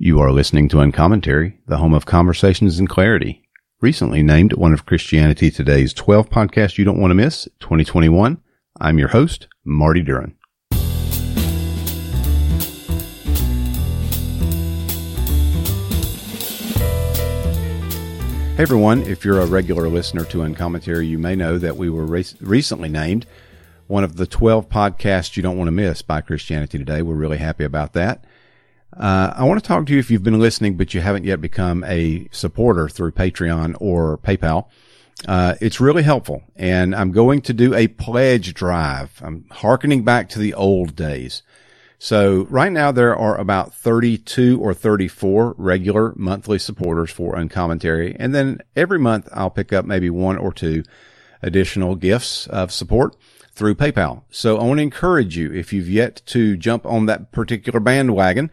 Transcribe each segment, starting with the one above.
You are listening to Uncommentary, the home of conversations and clarity. Recently named one of Christianity Today's 12 podcasts you don't want to miss, 2021. I'm your host, Marty Duren. Hey everyone, if you're a regular listener to Uncommentary, you may know that we were re- recently named one of the 12 podcasts you don't want to miss by Christianity Today. We're really happy about that. Uh, I want to talk to you if you've been listening, but you haven't yet become a supporter through Patreon or PayPal. Uh, it's really helpful. And I'm going to do a pledge drive. I'm harkening back to the old days. So right now there are about 32 or 34 regular monthly supporters for Uncommentary. And then every month I'll pick up maybe one or two additional gifts of support through PayPal. So I want to encourage you, if you've yet to jump on that particular bandwagon,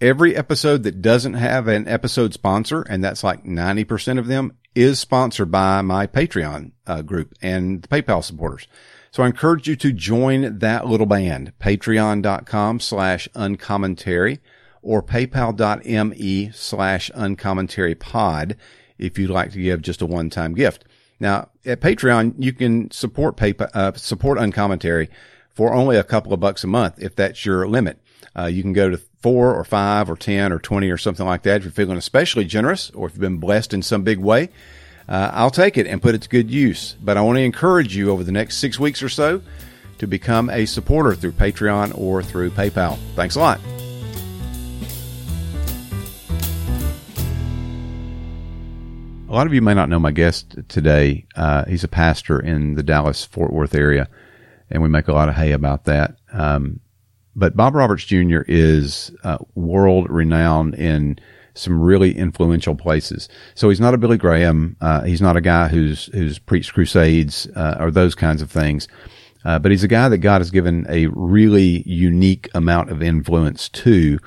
every episode that doesn't have an episode sponsor, and that's like 90% of them, is sponsored by my Patreon uh, group and the PayPal supporters. So I encourage you to join that little band, patreon.com slash uncommentary or paypal.me slash uncommentary pod if you'd like to give just a one-time gift. Now at Patreon, you can support PayPal, uh, support uncommentary for only a couple of bucks a month if that's your limit. Uh, you can go to four or five or 10 or 20 or something like that. If you're feeling especially generous or if you've been blessed in some big way, uh, I'll take it and put it to good use. But I want to encourage you over the next six weeks or so to become a supporter through Patreon or through PayPal. Thanks a lot. A lot of you may not know my guest today. Uh, he's a pastor in the Dallas Fort Worth area, and we make a lot of hay about that. Um, but Bob Roberts Jr. is uh, world renowned in some really influential places. So he's not a Billy Graham. Uh, he's not a guy who's who's preached crusades uh, or those kinds of things. Uh, but he's a guy that God has given a really unique amount of influence to,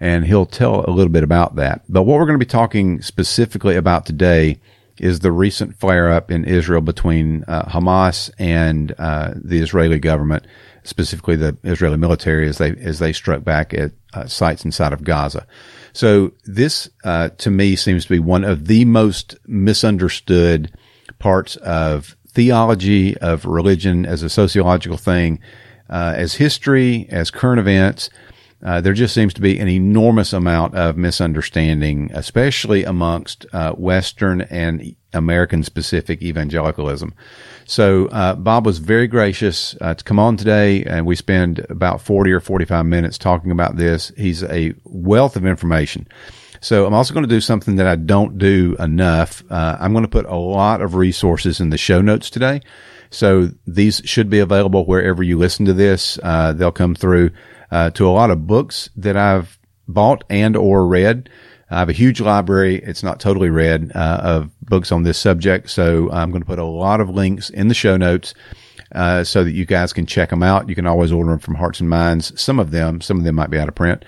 and he'll tell a little bit about that. But what we're going to be talking specifically about today is the recent flare up in Israel between uh, Hamas and uh, the Israeli government, specifically the Israeli military, as they as they struck back at uh, sites inside of Gaza. So this, uh, to me, seems to be one of the most misunderstood parts of theology, of religion as a sociological thing, uh, as history, as current events. Uh, there just seems to be an enormous amount of misunderstanding, especially amongst uh, Western and American specific evangelicalism. So uh, Bob was very gracious uh, to come on today, and we spend about 40 or 45 minutes talking about this. He's a wealth of information. So I'm also going to do something that I don't do enough. Uh, I'm going to put a lot of resources in the show notes today. So these should be available wherever you listen to this. They'll come through uh, to a lot of books that I've bought and or read. I have a huge library. It's not totally read uh, of books on this subject, so I'm going to put a lot of links in the show notes uh, so that you guys can check them out. You can always order them from Hearts and Minds. Some of them, some of them might be out of print.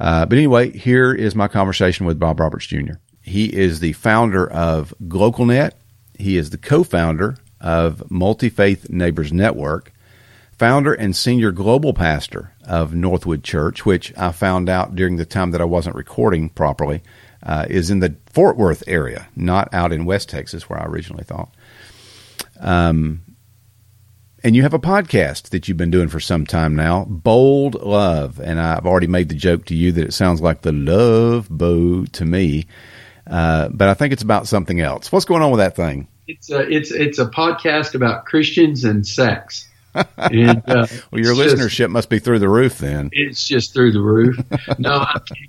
Uh, but anyway, here is my conversation with Bob Roberts Jr. He is the founder of GlocalNet. He is the co-founder of Multi Faith Neighbors Network, founder and senior global pastor of Northwood Church, which I found out during the time that I wasn't recording properly, uh, is in the Fort Worth area, not out in West Texas where I originally thought. Um, and you have a podcast that you've been doing for some time now, Bold Love. And I've already made the joke to you that it sounds like the love boat to me. Uh, but I think it's about something else. What's going on with that thing? It's a, it's, it's a podcast about Christians and sex. And, uh, well, your listenership just, must be through the roof then. It's just through the roof. no,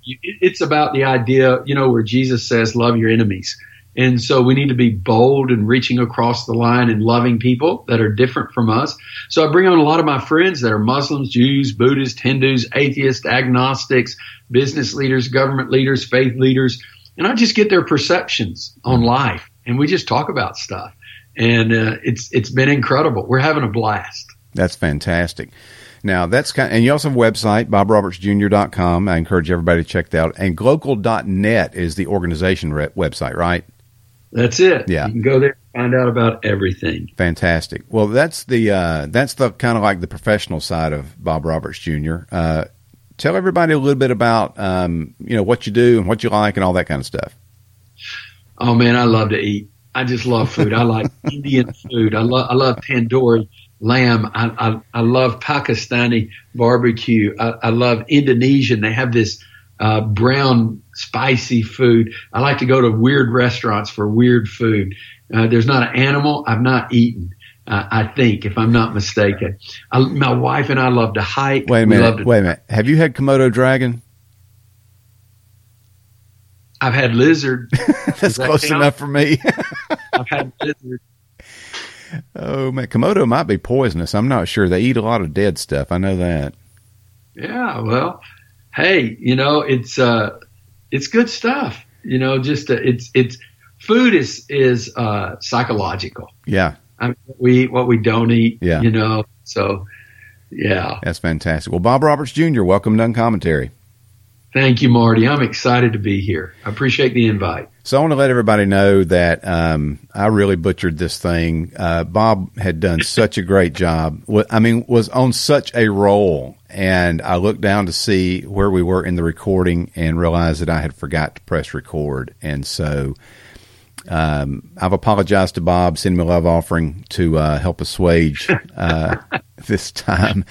it's about the idea, you know, where Jesus says, love your enemies. And so we need to be bold and reaching across the line and loving people that are different from us. So I bring on a lot of my friends that are Muslims, Jews, Buddhists, Hindus, atheists, agnostics, business leaders, government leaders, faith leaders, and I just get their perceptions on life and we just talk about stuff. And uh, it's it's been incredible. We're having a blast. That's fantastic. Now that's kind of, and you also have a website, bobrobertsjr.com. I encourage everybody to check that out. And glocal.net is the organization re- website, right? That's it. Yeah. You can go there and find out about everything. Fantastic. Well, that's the, uh, that's the kind of like the professional side of Bob Roberts Jr. Uh, tell everybody a little bit about um, you know what you do and what you like and all that kind of stuff. Oh man, I love to eat. I just love food. I like Indian food. I love I love tandoori lamb. I, I, I love Pakistani barbecue. I, I love Indonesian. They have this uh, brown spicy food. I like to go to weird restaurants for weird food. Uh, there's not an animal I've not eaten. Uh, I think, if I'm not mistaken, I, my wife and I love to hike. Wait a minute. To, wait a minute. Have you had Komodo dragon? I've had lizard. That's that close count? enough for me. I've had lizard. Oh man, Komodo might be poisonous. I'm not sure. They eat a lot of dead stuff. I know that. Yeah, well, hey, you know, it's uh, it's good stuff. You know, just uh, it's it's food is is uh, psychological. Yeah, I mean, we eat what we don't eat. Yeah, you know, so yeah, that's fantastic. Well, Bob Roberts Jr., welcome to Uncommentary. Thank you, Marty. I'm excited to be here. I appreciate the invite. So I want to let everybody know that um, I really butchered this thing. Uh, Bob had done such a great job. I mean, was on such a roll, and I looked down to see where we were in the recording and realized that I had forgot to press record, and so. Um, I've apologized to Bob, send me a love offering to uh, help assuage uh, this time.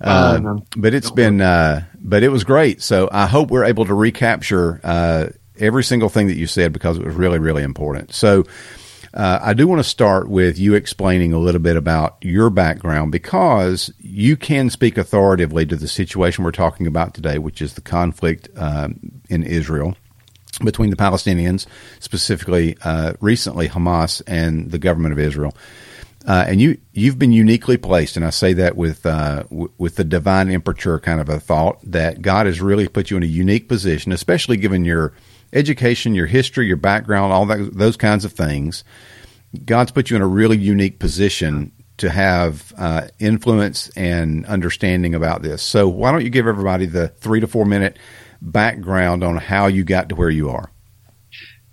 Uh, but it's been, uh, but it was great. So I hope we're able to recapture uh, every single thing that you said because it was really, really important. So uh, I do want to start with you explaining a little bit about your background because you can speak authoritatively to the situation we're talking about today, which is the conflict um, in Israel between the Palestinians, specifically uh, recently Hamas and the government of Israel. Uh, and you you've been uniquely placed, and I say that with uh, w- with the divine imprimatur kind of a thought that God has really put you in a unique position, especially given your education, your history, your background, all that those kinds of things. God's put you in a really unique position to have uh, influence and understanding about this. So why don't you give everybody the three to four minute background on how you got to where you are?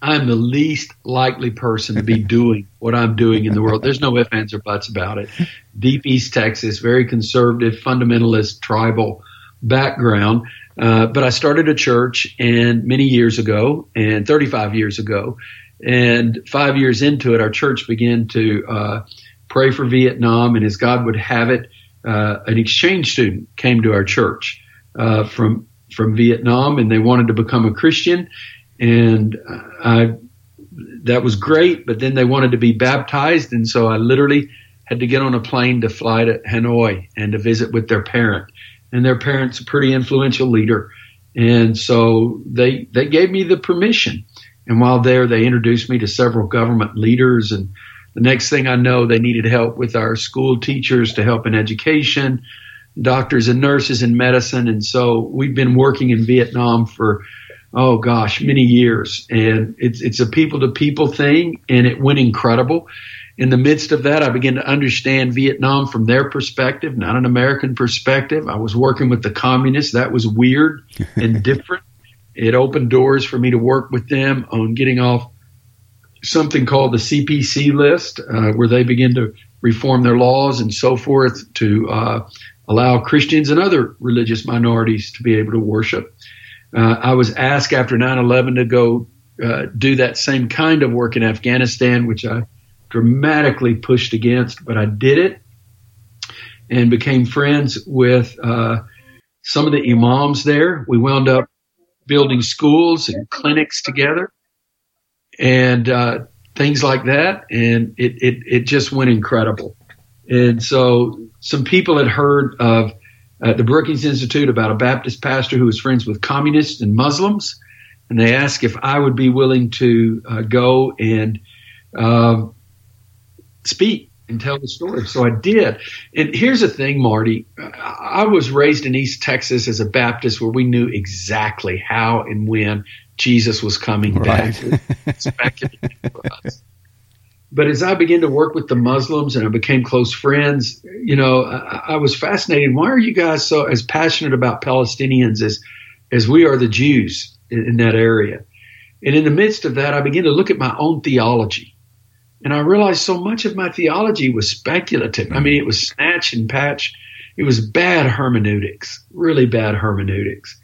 I'm the least likely person to be doing what I'm doing in the world. There's no ifs, ands, or buts about it. Deep East Texas, very conservative, fundamentalist, tribal background. Uh, but I started a church and many years ago, and 35 years ago, and five years into it, our church began to uh, pray for Vietnam. And as God would have it, uh, an exchange student came to our church uh, from from Vietnam, and they wanted to become a Christian and I that was great. But then they wanted to be baptized, and so I literally had to get on a plane to fly to Hanoi and to visit with their parent. And their parent's a pretty influential leader, and so they they gave me the permission. And while there, they introduced me to several government leaders. And the next thing I know, they needed help with our school teachers to help in education, doctors and nurses in medicine. And so we've been working in Vietnam for oh gosh, many years. And it's, it's a people to people thing and it went incredible. In the midst of that, I began to understand Vietnam from their perspective, not an American perspective. I was working with the communists. That was weird and different. It opened doors for me to work with them on getting off something called the CPC list, uh, where they begin to reform their laws and so forth to uh, allow Christians and other religious minorities to be able to worship. Uh, I was asked after 9 11 to go uh, do that same kind of work in Afghanistan, which I dramatically pushed against, but I did it and became friends with uh, some of the imams there. We wound up building schools and clinics together and uh, things like that. And it, it, it just went incredible. And so some people had heard of at the Brookings Institute about a Baptist pastor who was friends with communists and Muslims. And they asked if I would be willing to uh, go and uh, speak and tell the story. So I did. And here's the thing, Marty. I was raised in East Texas as a Baptist where we knew exactly how and when Jesus was coming right. back. But as I began to work with the Muslims and I became close friends, you know, I, I was fascinated. Why are you guys so as passionate about Palestinians as as we are the Jews in, in that area? And in the midst of that, I began to look at my own theology. And I realized so much of my theology was speculative. I mean, it was snatch and patch it was bad hermeneutics, really bad hermeneutics.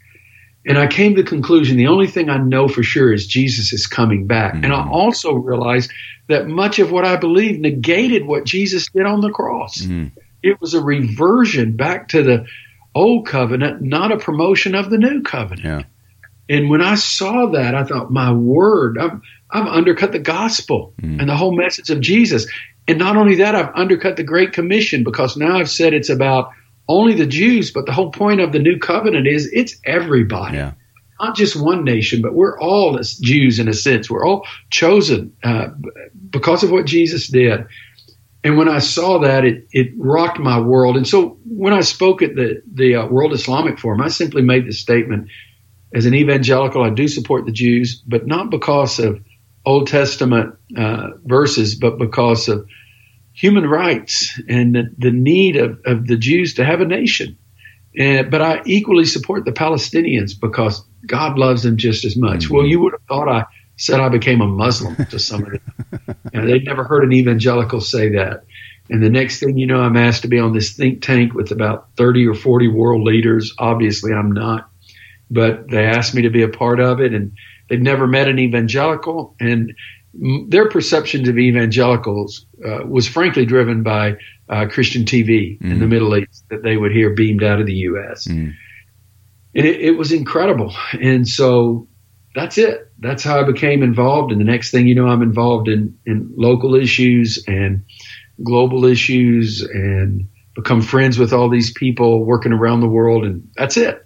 And I came to the conclusion the only thing I know for sure is Jesus is coming back. Mm-hmm. And I mm-hmm. also realized that much of what I believe negated what Jesus did on the cross. Mm-hmm. It was a reversion back to the old covenant, not a promotion of the new covenant. Yeah. And when I saw that, I thought, my word, I've, I've undercut the gospel mm. and the whole message of Jesus. And not only that, I've undercut the Great Commission because now I've said it's about only the Jews, but the whole point of the new covenant is it's everybody. Yeah. Not just one nation, but we're all Jews in a sense. We're all chosen uh, because of what Jesus did. And when I saw that, it, it rocked my world. And so when I spoke at the, the uh, World Islamic Forum, I simply made the statement as an evangelical, I do support the Jews, but not because of Old Testament uh, verses, but because of human rights and the, the need of, of the Jews to have a nation. And, but I equally support the Palestinians because God loves them just as much. Mm-hmm. Well, you would have thought I said I became a Muslim to some of them. and they'd never heard an evangelical say that. And the next thing you know, I'm asked to be on this think tank with about 30 or 40 world leaders. Obviously, I'm not, but they asked me to be a part of it. And they've never met an evangelical. And their perceptions of evangelicals uh, was frankly driven by uh, Christian TV mm-hmm. in the mm-hmm. Middle East that they would hear beamed out of the U.S. Mm-hmm. And it, it, was incredible. And so that's it. That's how I became involved. And the next thing you know, I'm involved in, in local issues and global issues and become friends with all these people working around the world. And that's it.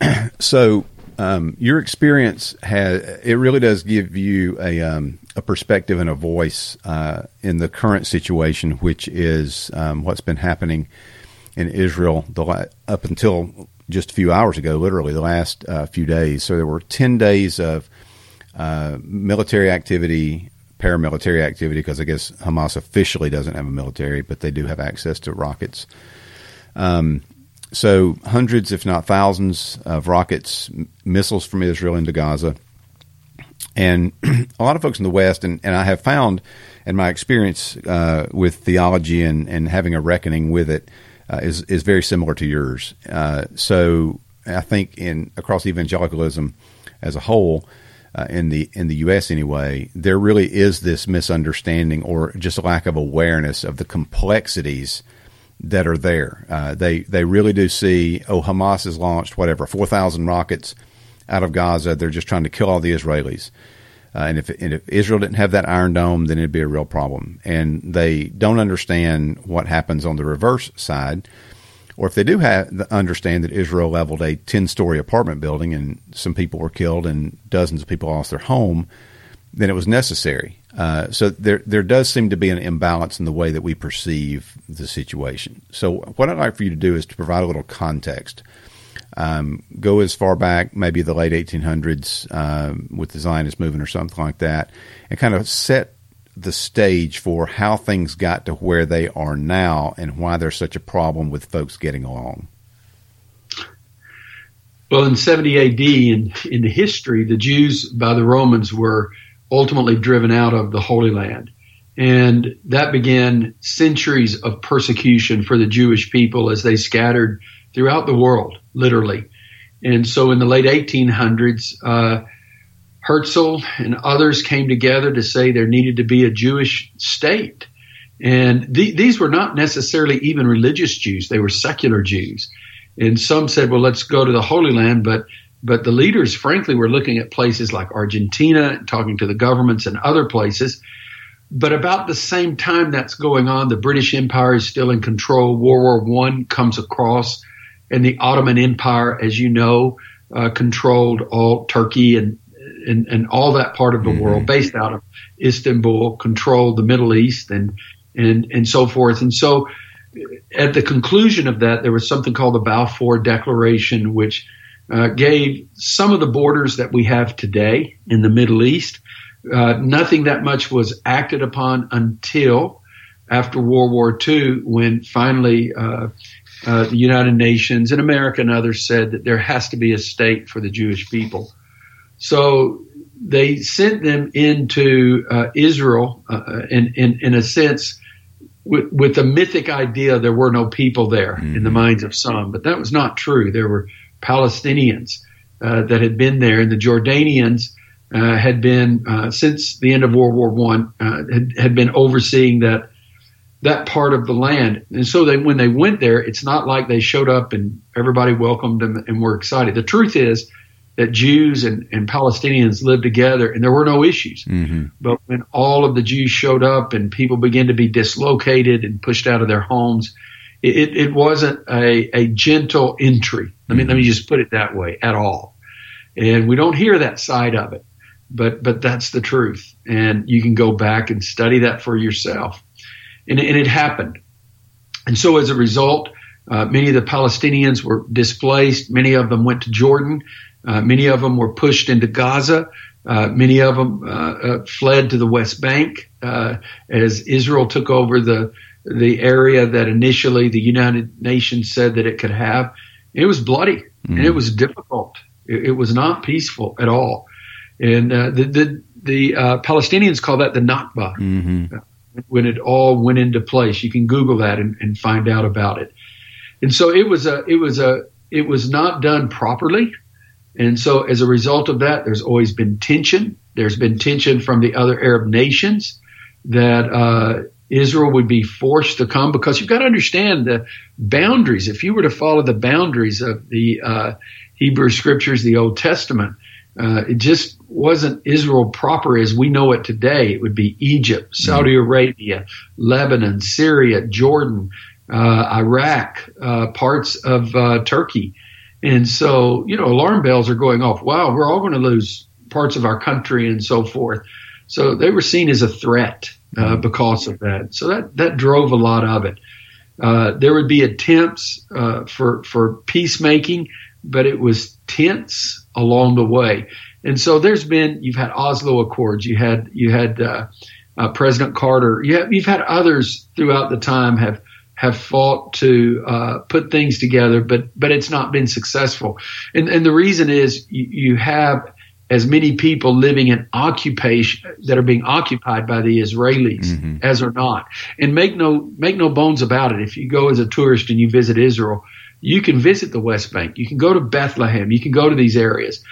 So um, your experience has it really does give you a um, a perspective and a voice uh, in the current situation, which is um, what's been happening in Israel the la- up until just a few hours ago, literally the last uh, few days. So there were ten days of uh, military activity, paramilitary activity, because I guess Hamas officially doesn't have a military, but they do have access to rockets. Um, so hundreds, if not thousands, of rockets, missiles from Israel into Gaza. And a lot of folks in the West, and, and I have found in my experience uh, with theology and, and having a reckoning with it, uh, is is very similar to yours. Uh, so I think in across evangelicalism as a whole, uh, in the in the U.S. anyway, there really is this misunderstanding or just a lack of awareness of the complexities that are there. Uh, they they really do see oh Hamas has launched whatever four thousand rockets out of Gaza. They're just trying to kill all the Israelis. Uh, and if and if Israel didn't have that Iron Dome, then it'd be a real problem. And they don't understand what happens on the reverse side, or if they do have understand that Israel leveled a ten story apartment building and some people were killed and dozens of people lost their home, then it was necessary. Uh, so there there does seem to be an imbalance in the way that we perceive the situation. So what I'd like for you to do is to provide a little context. Um, go as far back, maybe the late 1800s, um, with the Zionist movement or something like that, and kind of set the stage for how things got to where they are now and why there's such a problem with folks getting along. Well, in 70 AD, in, in the history, the Jews by the Romans were ultimately driven out of the Holy Land. And that began centuries of persecution for the Jewish people as they scattered throughout the world, literally. And so in the late 1800s, uh, Herzl and others came together to say there needed to be a Jewish state. And th- these were not necessarily even religious Jews, they were secular Jews. And some said, well, let's go to the Holy Land, but but the leaders, frankly, were looking at places like Argentina, talking to the governments and other places. But about the same time that's going on, the British Empire is still in control. World War One comes across, and the Ottoman Empire, as you know, uh, controlled all Turkey and, and and all that part of the mm-hmm. world, based out of Istanbul, controlled the Middle East and and and so forth. And so, at the conclusion of that, there was something called the Balfour Declaration, which uh, gave some of the borders that we have today in the Middle East. Uh, nothing that much was acted upon until after World War II, when finally uh, uh, the United Nations and America and others said that there has to be a state for the Jewish people. So they sent them into uh, Israel, uh, in, in, in a sense, with, with the mythic idea there were no people there mm-hmm. in the minds of some, but that was not true. There were Palestinians uh, that had been there, and the Jordanians uh, had been uh, since the end of World War One uh, had, had been overseeing that that part of the land. And so they, when they went there, it's not like they showed up and everybody welcomed them and were excited. The truth is that Jews and, and Palestinians lived together and there were no issues. Mm-hmm. But when all of the Jews showed up and people began to be dislocated and pushed out of their homes, it, it wasn't a, a gentle entry. Let me, let me just put it that way at all. And we don't hear that side of it, but, but that's the truth. And you can go back and study that for yourself and, and it happened. And so as a result, uh, many of the Palestinians were displaced. Many of them went to Jordan. Uh, many of them were pushed into Gaza. Uh, many of them uh, uh, fled to the West Bank uh, as Israel took over the the area that initially the United Nations said that it could have. It was bloody mm-hmm. and it was difficult. It, it, was not peaceful at all. And the the, the Palestinians call that the Nakba. Mm-hmm when it all went into place. You can Google that and, and find out about it. And so it was a, it was a, it was not done properly. And so as a result of that, there's always been tension. There's been tension from the other Arab nations that, uh, Israel would be forced to come because you've got to understand the boundaries. If you were to follow the boundaries of the uh, Hebrew scriptures, the Old Testament, uh, it just wasn't Israel proper as we know it today. It would be Egypt, Saudi mm-hmm. Arabia, Lebanon, Syria, Jordan, uh, Iraq, uh, parts of uh, Turkey. And so, you know, alarm bells are going off. Wow, we're all going to lose parts of our country and so forth. So they were seen as a threat uh, mm-hmm. because of that. So that, that drove a lot of it. Uh, there would be attempts for for peacemaking, but it was tense along the way. And so there's been you've had Oslo Accords, you had you had uh, uh, President Carter, you have, you've had others throughout the time have have fought to uh, put things together, but but it's not been successful. And and the reason is you, you have as many people living in occupation that are being occupied by the Israelis mm-hmm. as are not. And make no make no bones about it. If you go as a tourist and you visit Israel, you can visit the West Bank. You can go to Bethlehem. You can go to these areas,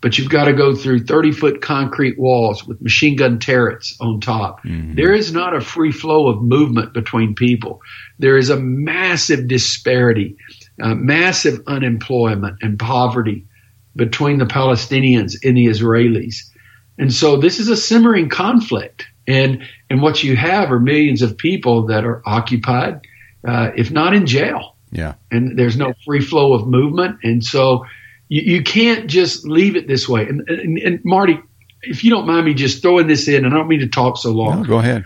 but you've got to go through 30 foot concrete walls with machine gun turrets on top. Mm-hmm. There is not a free flow of movement between people. There is a massive disparity, uh, massive unemployment and poverty between the Palestinians and the Israelis. And so this is a simmering conflict. And, and what you have are millions of people that are occupied, uh, if not in jail. Yeah. And there's no free flow of movement. And so you, you can't just leave it this way. And, and, and, Marty, if you don't mind me just throwing this in, and I don't mean to talk so long. No, go ahead.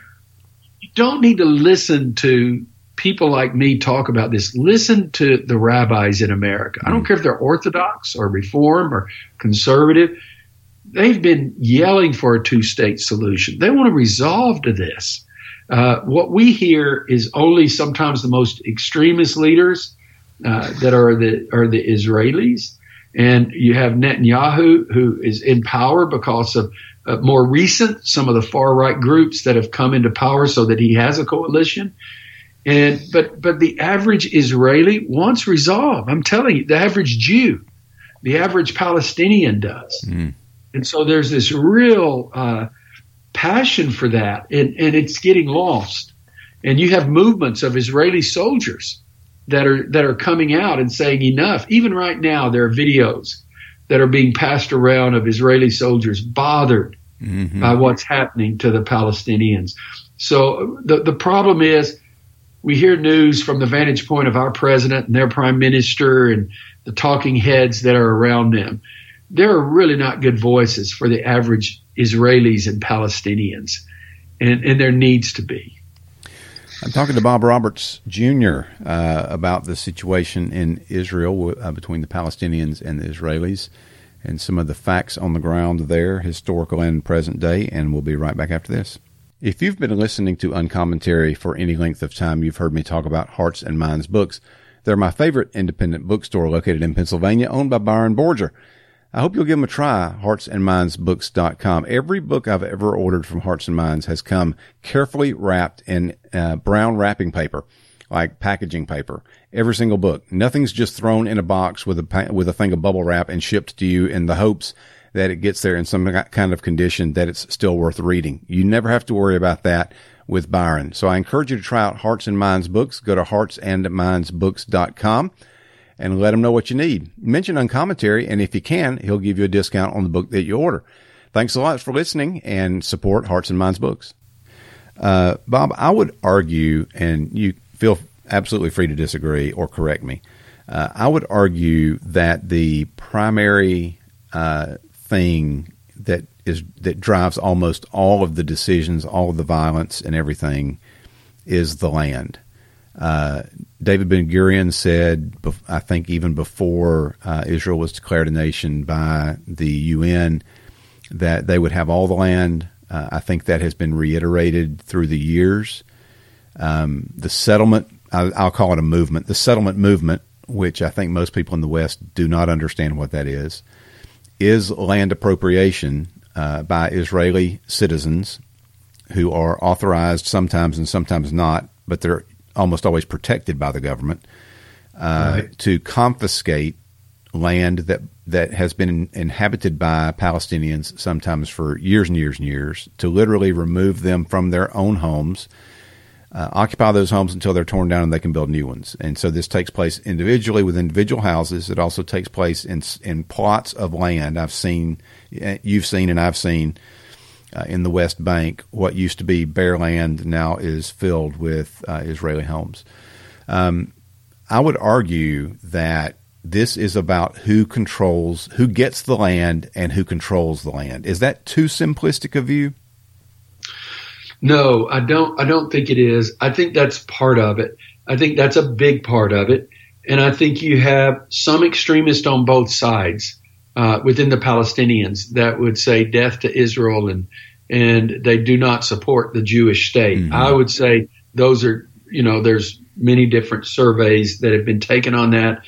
You don't need to listen to people like me talk about this. Listen to the rabbis in America. I don't mm. care if they're Orthodox or Reform or conservative. They've been yelling for a two state solution. They want to resolve to this. Uh, what we hear is only sometimes the most extremist leaders uh, that are the are the Israelis, and you have Netanyahu who is in power because of uh, more recent some of the far right groups that have come into power, so that he has a coalition. And but but the average Israeli wants resolve. I'm telling you, the average Jew, the average Palestinian does. Mm. And so there's this real uh, passion for that, and, and it's getting lost. And you have movements of Israeli soldiers that are that are coming out and saying enough. Even right now, there are videos that are being passed around of Israeli soldiers bothered mm-hmm. by what's happening to the Palestinians. So the the problem is we hear news from the vantage point of our president and their prime minister and the talking heads that are around them. There are really not good voices for the average Israelis and Palestinians, and, and there needs to be. I'm talking to Bob Roberts Jr. Uh, about the situation in Israel uh, between the Palestinians and the Israelis and some of the facts on the ground there, historical and present day, and we'll be right back after this. If you've been listening to Uncommentary for any length of time, you've heard me talk about Hearts and Minds books. They're my favorite independent bookstore located in Pennsylvania, owned by Byron Borger. I hope you'll give them a try, heartsandmindsbooks.com. Every book I've ever ordered from Hearts and Minds has come carefully wrapped in uh, brown wrapping paper, like packaging paper. Every single book. Nothing's just thrown in a box with a, with a thing of bubble wrap and shipped to you in the hopes that it gets there in some kind of condition that it's still worth reading. You never have to worry about that with Byron. So I encourage you to try out Hearts and Minds books. Go to heartsandmindsbooks.com and let him know what you need. Mention Uncommentary, and if you can, he'll give you a discount on the book that you order. Thanks a lot for listening and support Hearts and Minds books. Uh, Bob, I would argue, and you feel absolutely free to disagree or correct me. Uh, I would argue that the primary uh, thing that is that drives almost all of the decisions, all of the violence, and everything is the land. Uh, David Ben Gurion said, I think even before uh, Israel was declared a nation by the UN, that they would have all the land. Uh, I think that has been reiterated through the years. Um, the settlement, I'll, I'll call it a movement, the settlement movement, which I think most people in the West do not understand what that is, is land appropriation uh, by Israeli citizens who are authorized sometimes and sometimes not, but they're almost always protected by the government uh, right. to confiscate land that that has been inhabited by Palestinians sometimes for years and years and years to literally remove them from their own homes uh, occupy those homes until they're torn down and they can build new ones. And so this takes place individually with individual houses. It also takes place in in plots of land. I've seen, uh, you've seen, and I've seen uh, in the West Bank what used to be bare land now is filled with uh, Israeli homes. Um, I would argue that this is about who controls, who gets the land, and who controls the land. Is that too simplistic a view? No, I don't. I don't think it is. I think that's part of it. I think that's a big part of it, and I think you have some extremists on both sides uh, within the Palestinians that would say death to Israel, and and they do not support the Jewish state. Mm-hmm. I would say those are you know there's many different surveys that have been taken on that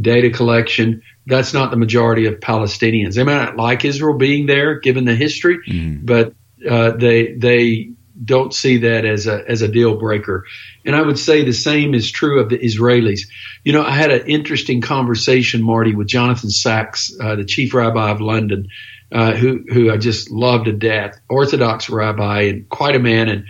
data collection. That's not the majority of Palestinians. They may not like Israel being there, given the history, mm-hmm. but uh, they they don't see that as a as a deal breaker. And I would say the same is true of the Israelis. You know, I had an interesting conversation, Marty, with Jonathan Sacks, uh, the chief rabbi of London, uh, who who I just love to death, Orthodox rabbi and quite a man. And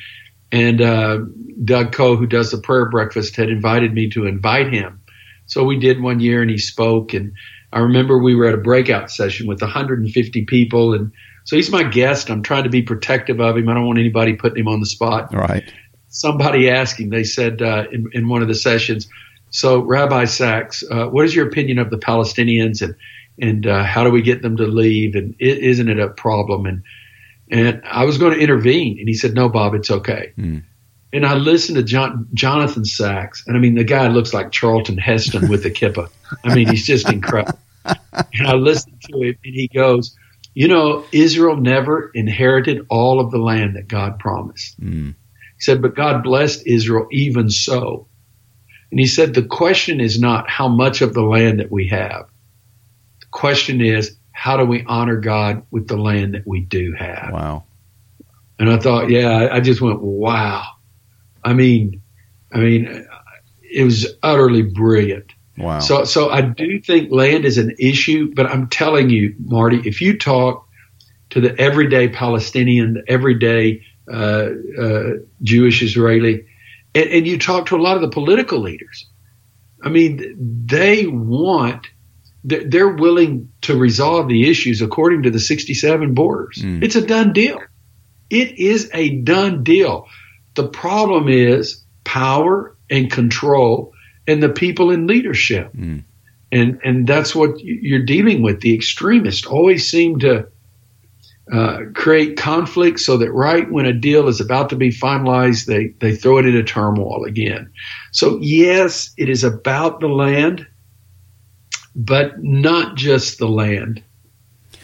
and uh, Doug Coe, who does the prayer breakfast, had invited me to invite him. So we did one year, and he spoke. And I remember we were at a breakout session with 150 people, and so he's my guest. I'm trying to be protective of him. I don't want anybody putting him on the spot. Right. Somebody asking, they said uh, in, in one of the sessions, so Rabbi Sacks, uh, what is your opinion of the Palestinians and and uh, how do we get them to leave? And is not it a problem? And and I was going to intervene, and he said, "No, Bob, it's okay." Mm. And I listened to John, Jonathan Sacks. and I mean, the guy looks like Charlton Heston with the kippah. I mean, he's just incredible. and I listened to him, and he goes, you know, Israel never inherited all of the land that God promised. Mm. He said, but God blessed Israel even so. And he said, the question is not how much of the land that we have. The question is, how do we honor God with the land that we do have? Wow. And I thought, yeah, I just went, wow. I mean, I mean, it was utterly brilliant. Wow. So, so I do think land is an issue, but I'm telling you, Marty, if you talk to the everyday Palestinian, the everyday uh, uh, Jewish Israeli, and, and you talk to a lot of the political leaders, I mean, they want, they're willing to resolve the issues according to the 67 borders. Mm. It's a done deal. It is a done deal. The problem is power and control and the people in leadership. Mm. And, and that's what you're dealing with. The extremists always seem to uh, create conflict so that right when a deal is about to be finalized, they, they throw it into turmoil again. So, yes, it is about the land, but not just the land.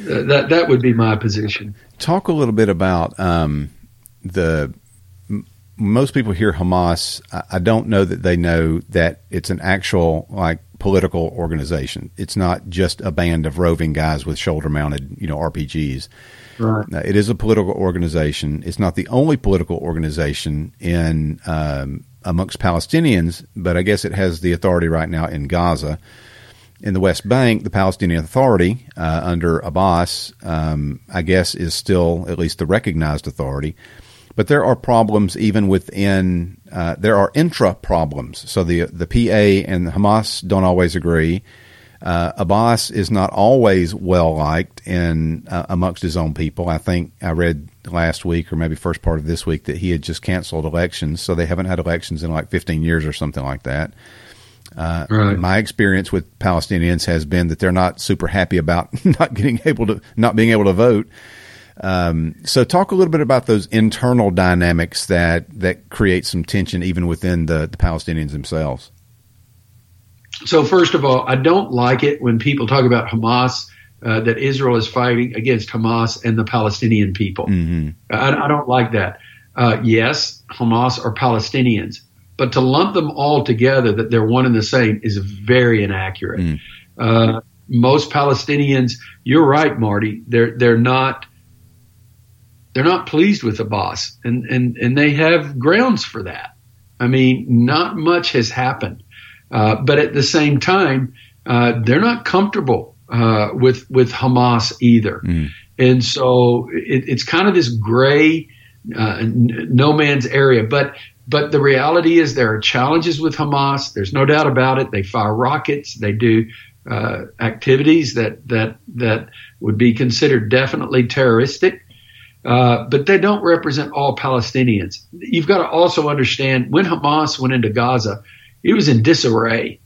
Uh, that, that would be my position. Talk a little bit about um, the most people hear Hamas, I, don't know that they know that it's an actual like political organization. It's not just a band of roving guys with shoulder mounted, you know, RPGs. Right. Uh, it is a political organization. It's not the only political organization in um, amongst Palestinians, but I guess it has the authority right now in Gaza. In the West Bank, the Palestinian Authority uh, under Abbas, um, I guess, is still at least the recognized authority. But there are problems even within. Uh, there are intra problems. So the the PA and Hamas don't always agree. Uh, Abbas is not always well liked in uh, amongst his own people. I think I read last week or maybe first part of this week that he had just canceled elections, so they haven't had elections in like 15 years or something like that. Uh, right. My experience with Palestinians has been that they're not super happy about not getting able to not being able to vote. Um, so, talk a little bit about those internal dynamics that that create some tension even within the, the Palestinians themselves so first of all, I don't like it when people talk about Hamas. Uh, that Israel is fighting against Hamas and the Palestinian people. Mm-hmm. I, I, don't like that. Uh, yes, Hamas are Palestinians, but to lump them all together that they're one and the same is very inaccurate. Mm. Uh, most Palestinians, you're right, Marty. They're they're not they're not pleased with Abbas, and and and they have grounds for that. I mean, not much has happened. Uh, but at the same time, uh, they're not comfortable uh, with with Hamas either, mm. and so it, it's kind of this gray, uh, n- no man's area. But but the reality is there are challenges with Hamas. There's no doubt about it. They fire rockets. They do uh, activities that that that would be considered definitely terroristic. Uh, but they don't represent all Palestinians. You've got to also understand when Hamas went into Gaza, it was in disarray.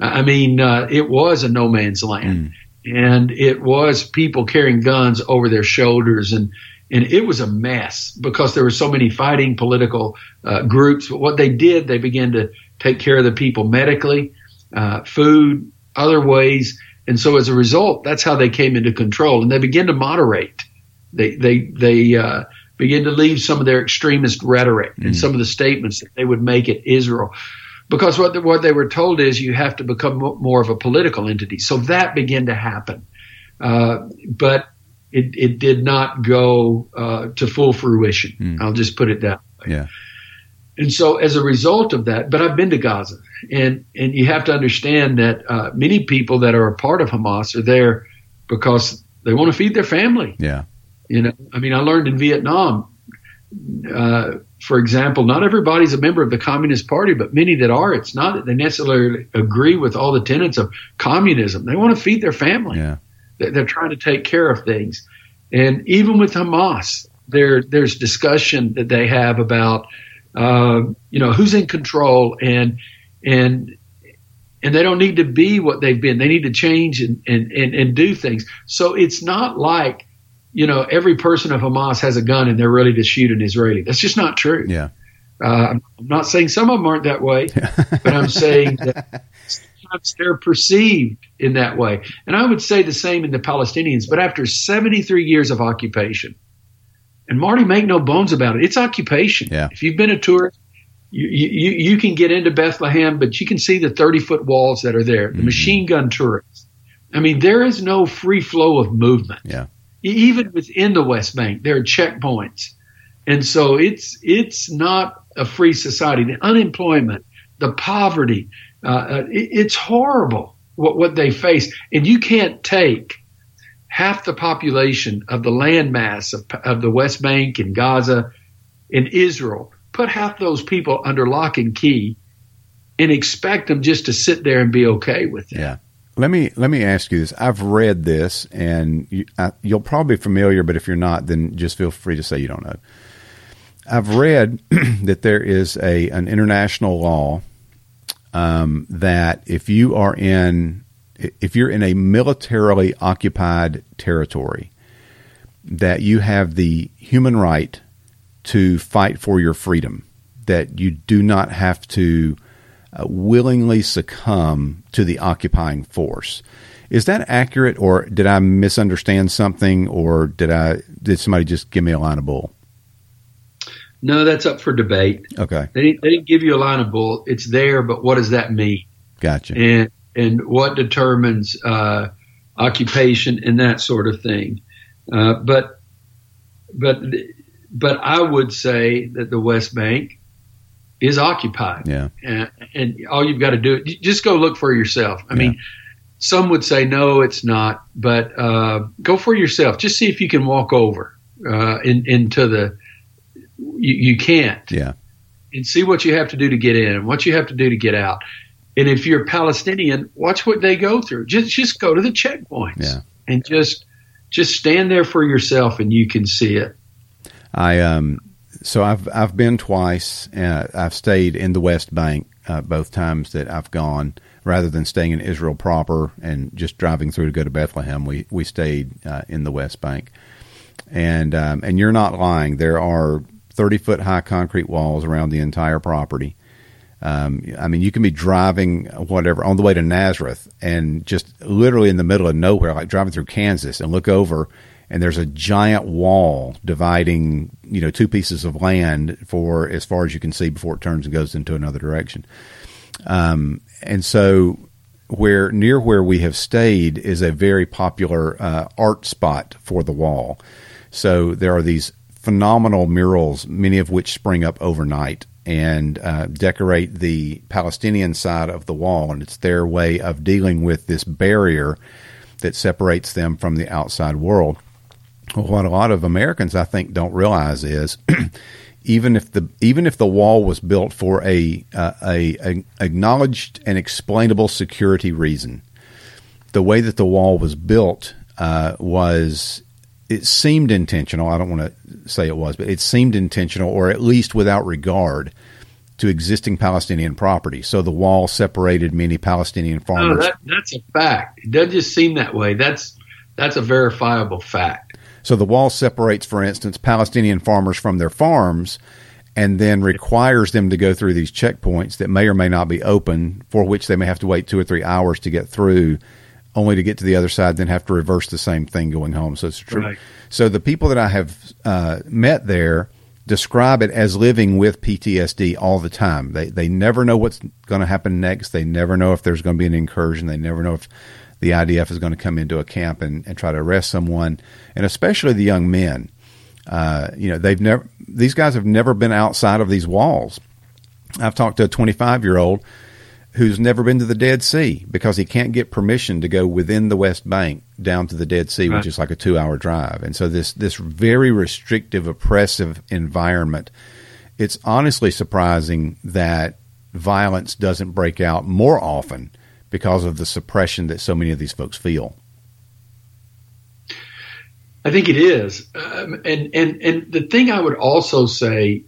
I mean, uh, it was a no man's land, mm. and it was people carrying guns over their shoulders, and and it was a mess because there were so many fighting political uh, groups. But what they did, they began to take care of the people medically, uh, food, other ways, and so as a result, that's how they came into control, and they began to moderate. They they they uh, began to leave some of their extremist rhetoric mm. and some of the statements that they would make at Israel because what the, what they were told is you have to become more of a political entity. So that began to happen, uh, but it, it did not go uh, to full fruition. Mm. I'll just put it that way. Yeah. And so, as a result of that, but I've been to Gaza, and and you have to understand that uh, many people that are a part of Hamas are there because they want to feed their family. Yeah. You know, I mean, I learned in Vietnam uh, for example, not everybody's a member of the Communist Party, but many that are, it's not that they necessarily agree with all the tenets of communism. They want to feed their family. Yeah. They're trying to take care of things. And even with Hamas, there there's discussion that they have about, uh, you know, who's in control and and and they don't need to be what they've been. They need to change and, and, and, and do things. So it's not like you know, every person of Hamas has a gun and they're ready to shoot an Israeli. That's just not true. Yeah. Uh, I'm not saying some of them aren't that way, but I'm saying that sometimes they're perceived in that way. And I would say the same in the Palestinians. But after 73 years of occupation, and Marty, make no bones about it, it's occupation. Yeah. If you've been a tourist, you, you, you can get into Bethlehem, but you can see the 30 foot walls that are there, the mm-hmm. machine gun tourists. I mean, there is no free flow of movement. Yeah even within the West Bank, there are checkpoints, and so it's it's not a free society. The unemployment, the poverty, uh, uh, it, it's horrible what what they face, and you can't take half the population of the landmass of, of the West Bank and Gaza in Israel, put half those people under lock and key, and expect them just to sit there and be okay with it. Yeah. Let me let me ask you this. I've read this, and you, will probably be familiar, but if you're not, then just feel free to say you don't know. I've read that there is a an international law um, that if you are in if you're in a militarily occupied territory, that you have the human right to fight for your freedom. That you do not have to uh, willingly succumb to the occupying force. Is that accurate, or did I misunderstand something, or did I did somebody just give me a line of bull? No, that's up for debate. Okay, They didn't, they didn't give you a line of bull. It's there, but what does that mean? gotcha. And and what determines uh, occupation and that sort of thing. Uh, but but but I would say that the West Bank is occupied. Yeah, and, and all you've got to do just go look for yourself. I Yeah. mean, some would say no, it's not, but uh, go for yourself. Just see if you can walk over uh, in, into the. You, you can't, yeah, and see what you have to do to get in, and what you have to do to get out. And if you're Palestinian, watch what they go through. Just just go to the checkpoints Yeah. and just just stand there for yourself, and you can see it. I um. So I've I've been twice. Uh, I've stayed in the West Bank uh, both times that I've gone. Rather than staying in Israel proper and just driving through to go to Bethlehem, we we stayed uh, in the West Bank. And um, and you're not lying. There are 30 foot high concrete walls around the entire property. Um, I mean, you can be driving whatever on the way to Nazareth and just literally in the middle of nowhere, like driving through Kansas, and look over, and there's a giant wall dividing, you know, two pieces of land for as far as you can see before it turns and goes into another direction. Um, and so, where near where we have stayed is a very popular uh, art spot for the wall. So there are these phenomenal murals, many of which spring up overnight and uh, decorate the Palestinian side of the wall, and it's their way of dealing with this barrier that separates them from the outside world. What a lot of Americans, I think, don't realize is even if the even if the wall was built for a uh, a, a acknowledged and explainable security reason, the way that the wall was built uh, was it seemed intentional. I don't want to say it was, but it seemed intentional, or at least without regard to existing Palestinian property. So the wall separated many Palestinian No, farmers. that, that's a fact. It doesn't just seem that way. That's that's a verifiable fact. So the wall separates, for instance, Palestinian farmers from their farms and then requires them to go through these checkpoints that may or may not be open, for which they may have to wait two or three hours to get through, only to get to the other side, then have to reverse the same thing going home. So it's true. Right. So the people that I have uh, met there describe it as living with PTSD all the time. They they never know what's going to happen next. They never know if there's going to be an incursion. They never know if the IDF is going to come into a camp and, and try to arrest someone, and especially the young men. Uh, you know, they've never; these guys have never been outside of these walls. I've talked to a 25 year old who's never been to the Dead Sea because he can't get permission to go within the West Bank down to the Dead Sea, Right. which is like a two hour drive. And so this this very restrictive, oppressive environment. It's honestly surprising that violence doesn't break out more often because of the suppression that so many of these folks feel. I think it is, um, and and and the thing I would also say,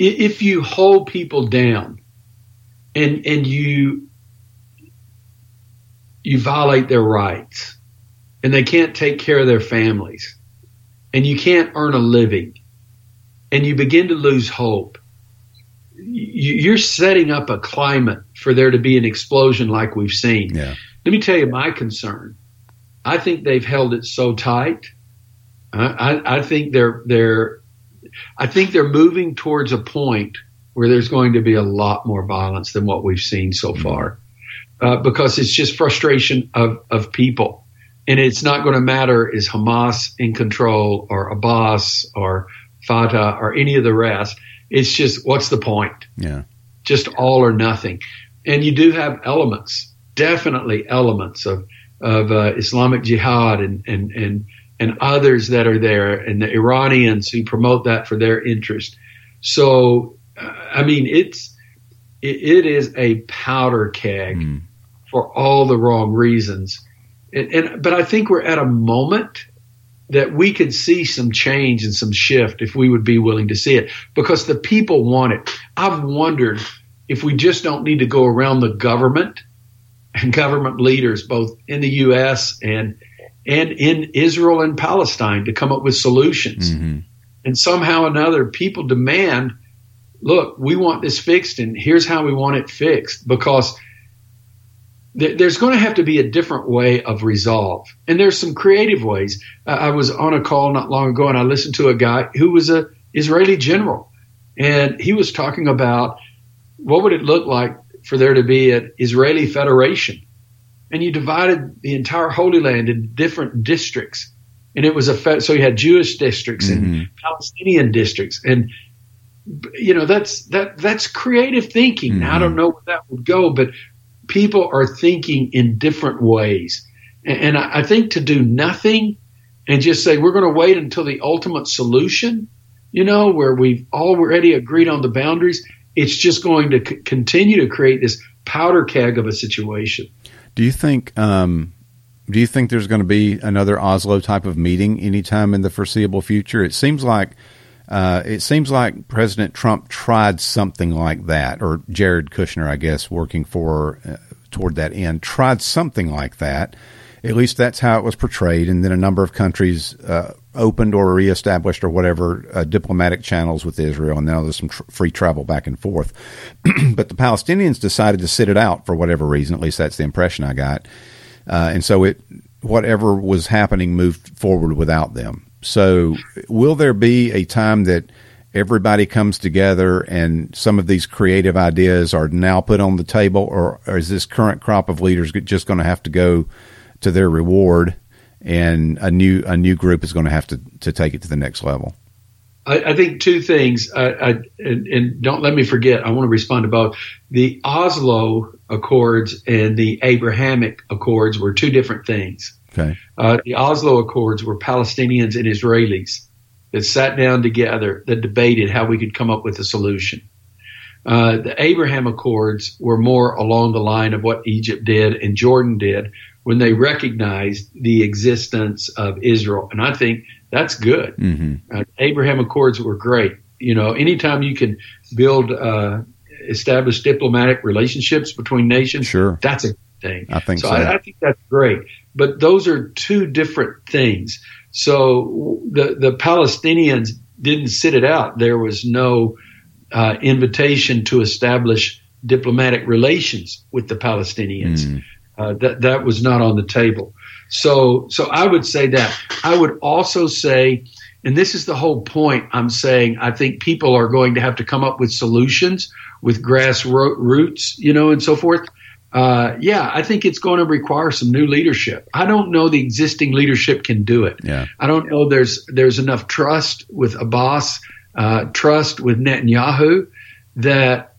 if you hold people down, and and you you violate their rights, and they can't take care of their families, and you can't earn a living, and you begin to lose hope, you're setting up a climate for there to be an explosion like we've seen. Yeah. Let me tell you my concern. I think they've held it so tight. I, I, I think they're they're I think they're moving towards a point where there's going to be a lot more violence than what we've seen so far, uh, because it's just frustration of of people, and it's not going to matter is Hamas in control or Abbas or Fatah or any of the rest. It's just what's the point? Yeah. just all or nothing. And you do have elements, definitely elements of of uh, Islamic Jihad and and and and others that are there, and the Iranians who promote that for their interest. So, uh, I mean, it's it, it is a powder keg Mm. for all the wrong reasons. And, and but I think we're at a moment that we could see some change and some shift if we would be willing to see it because the people want it. I've wondered if we just don't need to go around the government and government leaders both in the US and and in Israel and Palestine to come up with solutions. hmm And somehow or another people demand, look, we want this fixed and here's how we want it fixed because there's going to have to be a different way of resolve. And there's some creative ways. I was on a call not long ago and I listened to a guy who was a Israeli general and he was talking about what would it look like for there to be an Israeli federation. And you divided the entire Holy Land in different districts. And it was a, fe- so you had Jewish districts mm-hmm. and Palestinian districts. And, you know, that's, that, that's creative thinking. Mm-hmm. I don't know where that would go, but people are thinking in different ways. And, I think to do nothing and just say, we're going to wait until the ultimate solution, you know, where we've already agreed on the boundaries, it's just going to c- continue to create this powder keg of a situation. Do you think, um, do you think there's going to be another Oslo type of meeting anytime in the foreseeable future? It seems like uh, it seems like President Trump tried something like that, or Jared Kushner, I guess, working for uh, toward that end, tried something like that. At least that's how it was portrayed. And then a number of countries uh, opened or reestablished or whatever uh, diplomatic channels with Israel, and now there's some tr- free travel back and forth. but the Palestinians decided to sit it out for whatever reason. At least that's the impression I got. Uh, and so it whatever was happening moved forward without them. So, will there be a time that everybody comes together and some of these creative ideas are now put on the table, or, or is this current crop of leaders just going to have to go to their reward, and a new a new group is going to have to to take it to the next level? I, I think two things, I, I, and, and, don't let me forget. I want to respond to both. The Oslo Accords and the Abrahamic Accords were two different things. Okay. Uh, the Oslo Accords were Palestinians and Israelis that sat down together that debated how we could come up with a solution. Uh, the Abraham Accords were more along the line of what Egypt did and Jordan did when they recognized the existence of Israel. And I think that's good. Mm-hmm. Uh, Abraham Accords were great. You know, anytime you can build, uh, establish diplomatic relationships between nations, sure. that's a thing. I think so. so. I, I, think that's great. But those are two different things. So the the Palestinians didn't sit it out. There was no uh, invitation to establish diplomatic relations with the Palestinians. Mm. Uh, that that was not on the table. So so I would say that. I would also say, and this is the whole point. I'm saying I think people are going to have to come up with solutions with grassroots, you know, and so forth uh, yeah, I think it's going to require some new leadership. I don't know the existing leadership can do it. Yeah. I don't know there's there's enough trust with Abbas, uh, trust with Netanyahu that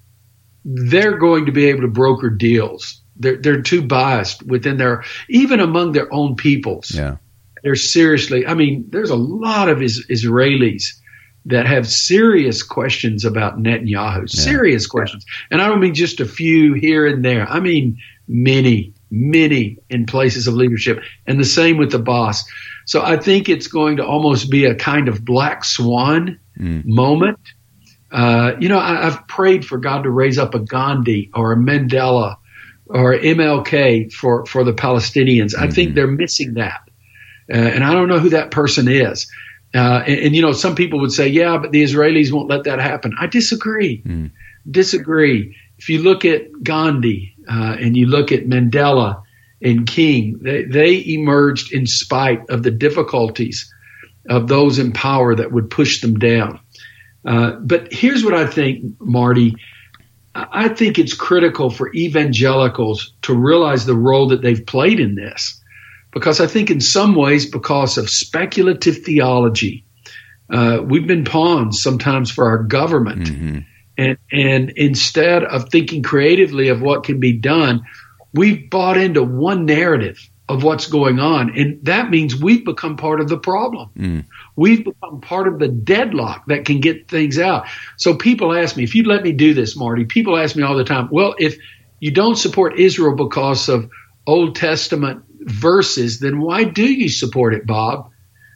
they're going to be able to broker deals. They're they're too biased within their even among their own peoples. Yeah. They're seriously. I mean, there's a lot of is, Israelis that have serious questions about Netanyahu, yeah. serious questions. And I don't mean just a few here and there. I mean many, many in places of leadership. And the same with the boss. So I think it's going to almost be a kind of black swan mm. moment. Uh, you know, I, have prayed for God to raise up a Gandhi or a Mandela or MLK for, for the Palestinians. Mm-hmm. I think mm-hmm. they're missing that. Uh, and I don't know who that person is. Uh, and, and, you know, some people would say, yeah, but the Israelis won't let that happen. I disagree. Mm. Disagree. If you look at Gandhi uh, and you look at Mandela and King, they, they emerged in spite of the difficulties of those in power that would push them down. Uh, but here's what I think, Marty. I think it's critical for evangelicals to realize the role that they've played in this because I think in some ways, because of speculative theology, uh, we've been pawns sometimes for our government. Mm-hmm. And, and instead of thinking creatively of what can be done, we've bought into one narrative of what's going on. And that means we've become part of the problem. Mm. We've become part of the deadlock that can get things out. So people ask me, if you'd let me do this, Marty, people ask me all the time, well, if you don't support Israel because of Old Testament verses, then why do you support it, Bob?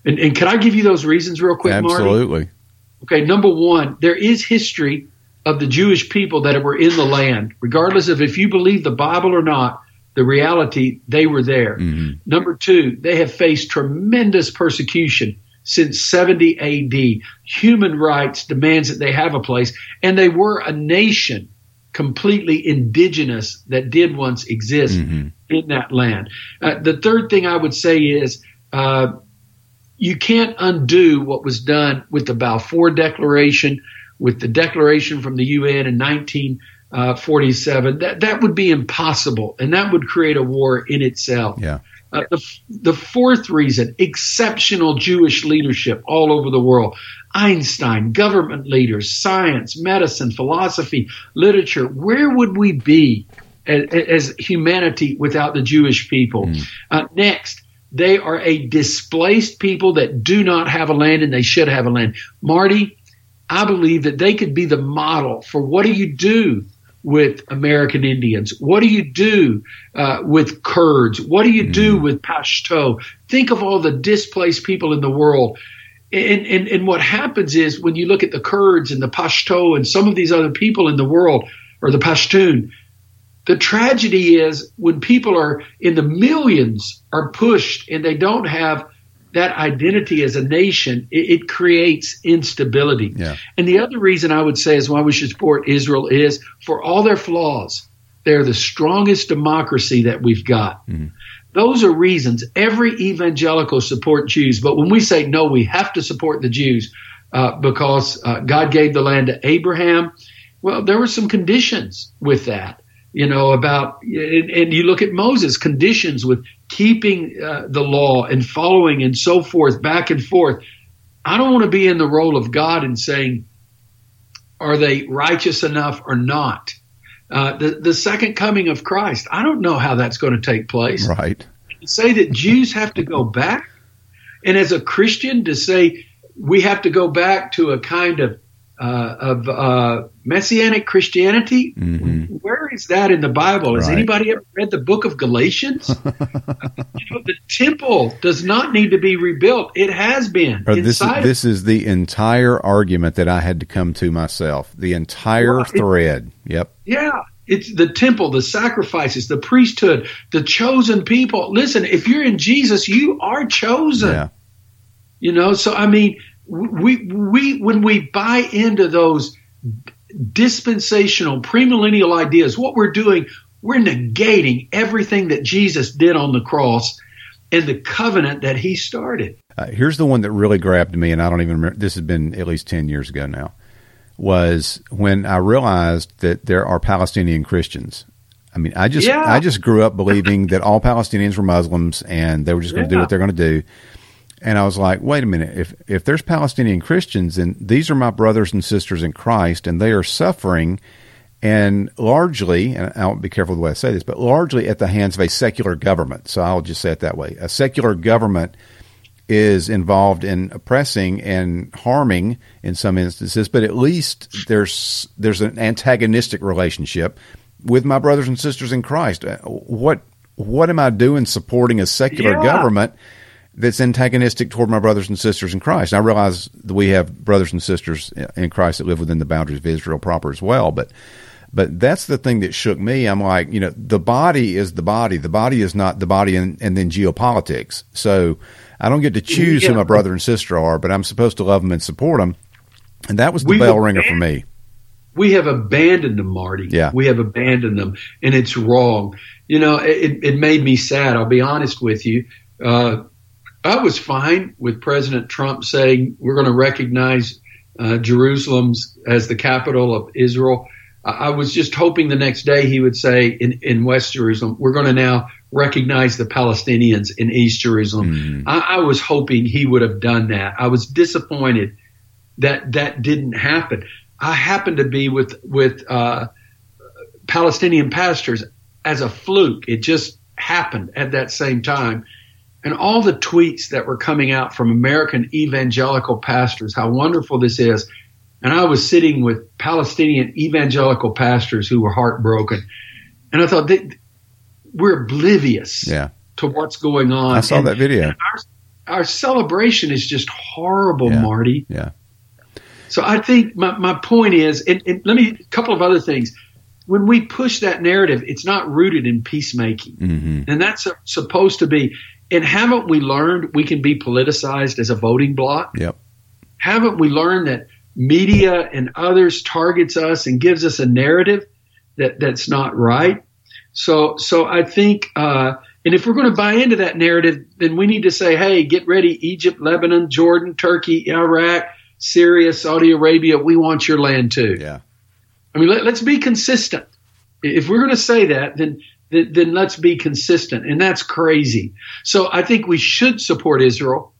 And, and can I give you those reasons real quick, Absolutely. Marty? Okay, number one, there is history of the Jewish people that were in the land, regardless of if you believe the Bible or not. The reality, they were there. Mm-hmm. Number two, they have faced tremendous persecution since 70 AD. Human rights demands that they have a place, and they were a nation completely indigenous that did once exist mm-hmm. In that land. Uh, the third thing I would say is uh, you can't undo what was done with the Balfour Declaration, with the declaration from the UN in 1947. That that would be impossible, and that would create a war in itself. Yeah. Uh, the, the fourth reason, exceptional Jewish leadership all over the world. Einstein, government leaders, science, medicine, philosophy, literature. Where would we be as, as humanity without the Jewish people? Mm. Uh, next, they are a displaced people that do not have a land and they should have a land. Marty, I believe that they could be the model for what do you do with American Indians? What do you do uh, with Kurds? What do you do mm. with Pashto? Think of all the displaced people in the world. And, and, and what happens is when you look at the Kurds and the Pashto and some of these other people in the world, or the Pashtun, the tragedy is when people are in the millions are pushed and they don't have that identity as a nation, it, it creates instability. Yeah. And the other reason I would say is why we should support Israel is for all their flaws, they're the strongest democracy that we've got. Mm-hmm. Those are reasons every evangelical support Jews. But when we say no, we have to support the Jews uh, because uh, God gave the land to Abraham. Well, there were some conditions with that you know, about, and, and you look at Moses' conditions with keeping uh, the law and following and so forth, back and forth. I don't want to be in the role of God and saying, are they righteous enough or not? Uh, the, the second coming of Christ, I don't know how that's going to take place. Right. Say that Jews have to go back, and as a Christian, to say we have to go back to a kind of uh, of uh, messianic Christianity. Mm-hmm. Where is that in the Bible? Has right. anybody ever read the book of Galatians? you know, the temple does not need to be rebuilt. It has been. this, is, this is the entire argument that I had to come to myself. The entire well, thread. It, yep. Yeah. It's the temple, the sacrifices, the priesthood, the chosen people. Listen, if you're in Jesus, you are chosen. Yeah. You know, so I mean, we we when we buy into those dispensational premillennial ideas, what we're doing, we're negating everything that Jesus did on the cross and the covenant that he started. Uh, here's the one that really grabbed me, and I don't even remember. This has been at least ten years ago now. Was when I realized that there are Palestinian Christians. I mean, I just yeah. I just grew up believing that all Palestinians were Muslims and they were just going to yeah. do what they're going to do. And I was like, wait a minute, if if there's Palestinian Christians and these are my brothers and sisters in Christ and they are suffering and largely, and I'll be careful the way I say this, but largely at the hands of a secular government. So I'll just say it that way. A secular government is involved in oppressing and harming in some instances, but at least there's there's an antagonistic relationship with my brothers and sisters in Christ. Uh, what what am I doing supporting a secular yeah. government that's antagonistic toward my brothers and sisters in Christ. And I realize that we have brothers and sisters in Christ that live within the boundaries of Israel proper as well, but but that's the thing that shook me. I'm like, you know, the body is the body. The body is not the body and, and then geopolitics. So I don't get to choose yeah. who my brother and sister are, but I'm supposed to love them and support them. And that was the we bell ringer for me. We have abandoned them, Marty. Yeah. We have abandoned them, and it's wrong. You know, it, it made me sad. I'll be honest with you. Uh, I was fine with President Trump saying we're going to recognize uh, Jerusalem's as the capital of Israel. I was just hoping the next day he would say in, in West Jerusalem, we're going to now recognize the Palestinians in East Jerusalem. Mm-hmm. I, I, was hoping he would have done that. I was disappointed that that didn't happen. I happened to be with with uh, Palestinian pastors as a fluke. It just happened at that same time and all the tweets that were coming out from American evangelical pastors, how wonderful this is. And I was sitting with Palestinian evangelical pastors who were heartbroken. And I thought, we're oblivious yeah. to what's going on. I saw and, that video. Our, our, celebration is just horrible, yeah. Marty. Yeah. So I think my, my point is, and, and let me, a couple of other things when we push that narrative, it's not rooted in peacemaking. Mm-hmm. And that's supposed to be. And haven't we learned we can be politicized as a voting bloc? Yep. Haven't we learned that media and others targets us and gives us a narrative? that that's not right. So so I think. Uh, and if we're going to buy into that narrative, then we need to say, hey, get ready, Egypt, Lebanon, Jordan, Turkey, Iraq, Syria, Saudi Arabia, we want your land too. Yeah. I mean, let, us be consistent. If we're going to say that, then, then, then let's be consistent. And that's crazy. So I think we should support Israel,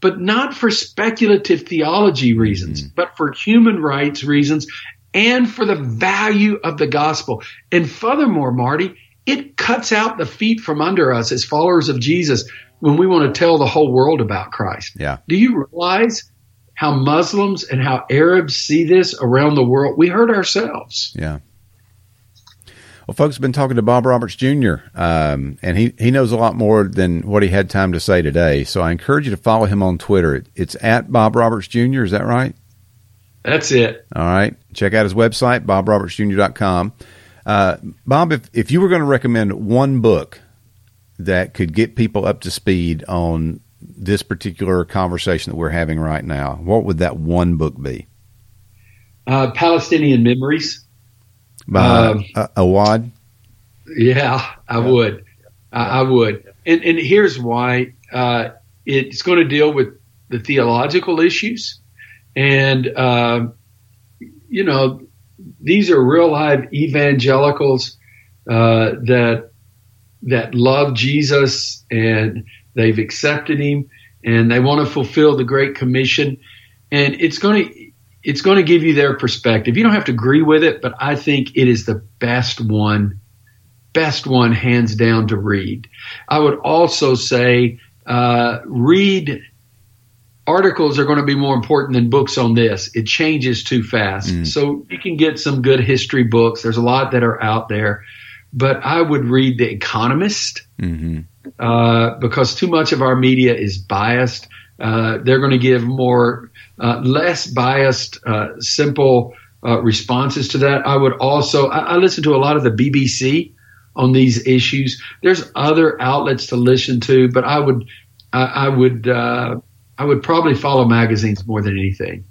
but not for speculative theology reasons, mm-hmm. but for human rights reasons and for the value of the gospel. And furthermore, Marty, it cuts out the feet from under us as followers of Jesus when we want to tell the whole world about Christ. Yeah. Do you realize how Muslims and how Arabs see this around the world? We hurt ourselves. Yeah. Well, folks have been talking to Bob Roberts Jr., um, and he, he knows a lot more than what he had time to say today. So I encourage you to follow him on Twitter. It's at Bob Roberts Jr., is that right? That's it. All right. Check out his website, bobrobertsjr.com. Uh, Bob, if, if you were going to recommend one book that could get people up to speed on this particular conversation that we're having right now, what would that one book be? Uh, Palestinian Memories by um, uh, Awad. Yeah, I yeah. would. I, I, would. And, and here's why uh, it's going to deal with the theological issues. And, uh, you know, these are real live evangelicals uh, that that love Jesus and they've accepted Him and they want to fulfill the Great Commission. And it's going to it's going to give you their perspective. You don't have to agree with it, but I think it is the best one, best one hands down to read. I would also say uh, read articles are going to be more important than books on this. It changes too fast. Mm. So you can get some good history books. There's a lot that are out there, but I would read The Economist mm-hmm. uh, because too much of our media is biased. Uh, they're going to give more, uh, less biased, uh, simple uh, responses to that. I would also, I, I listen to a lot of the BBC on these issues. There's other outlets to listen to, but I would, I, I would, uh, I would probably follow magazines more than anything.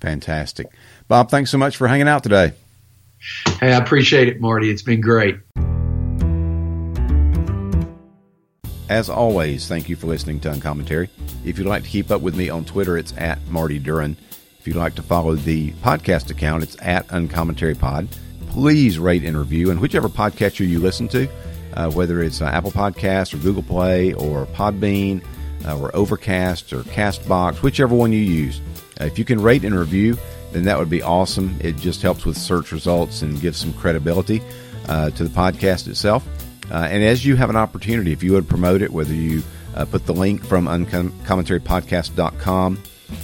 Fantastic. Bob, thanks so much for hanging out today. Hey, I appreciate it, Marty. It's been great. As always, thank you for listening to Uncommentary. If you'd like to keep up with me on Twitter, it's at Marty Duren. If you'd like to follow the podcast account, it's at Uncommentary Pod. Please rate and review, and whichever podcatcher you listen to, uh, whether it's uh, Apple Podcasts or Google Play or Podbean uh, or Overcast or Castbox, whichever one you use. Uh, if you can rate and review, then that would be awesome. It just helps with search results and gives some credibility uh, to the podcast itself. Uh, and as you have an opportunity, if you would promote it, whether you uh, put the link from uncommentarypodcast.com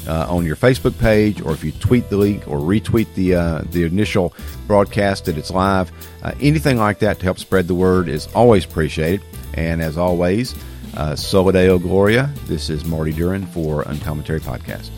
uh, on your Facebook page, or if you tweet the link or retweet the uh, the initial broadcast that it's live, uh, anything like that to help spread the word is always appreciated. And as always, uh, Soli Deo Gloria. This is Marty Duren for Uncommentary Podcast.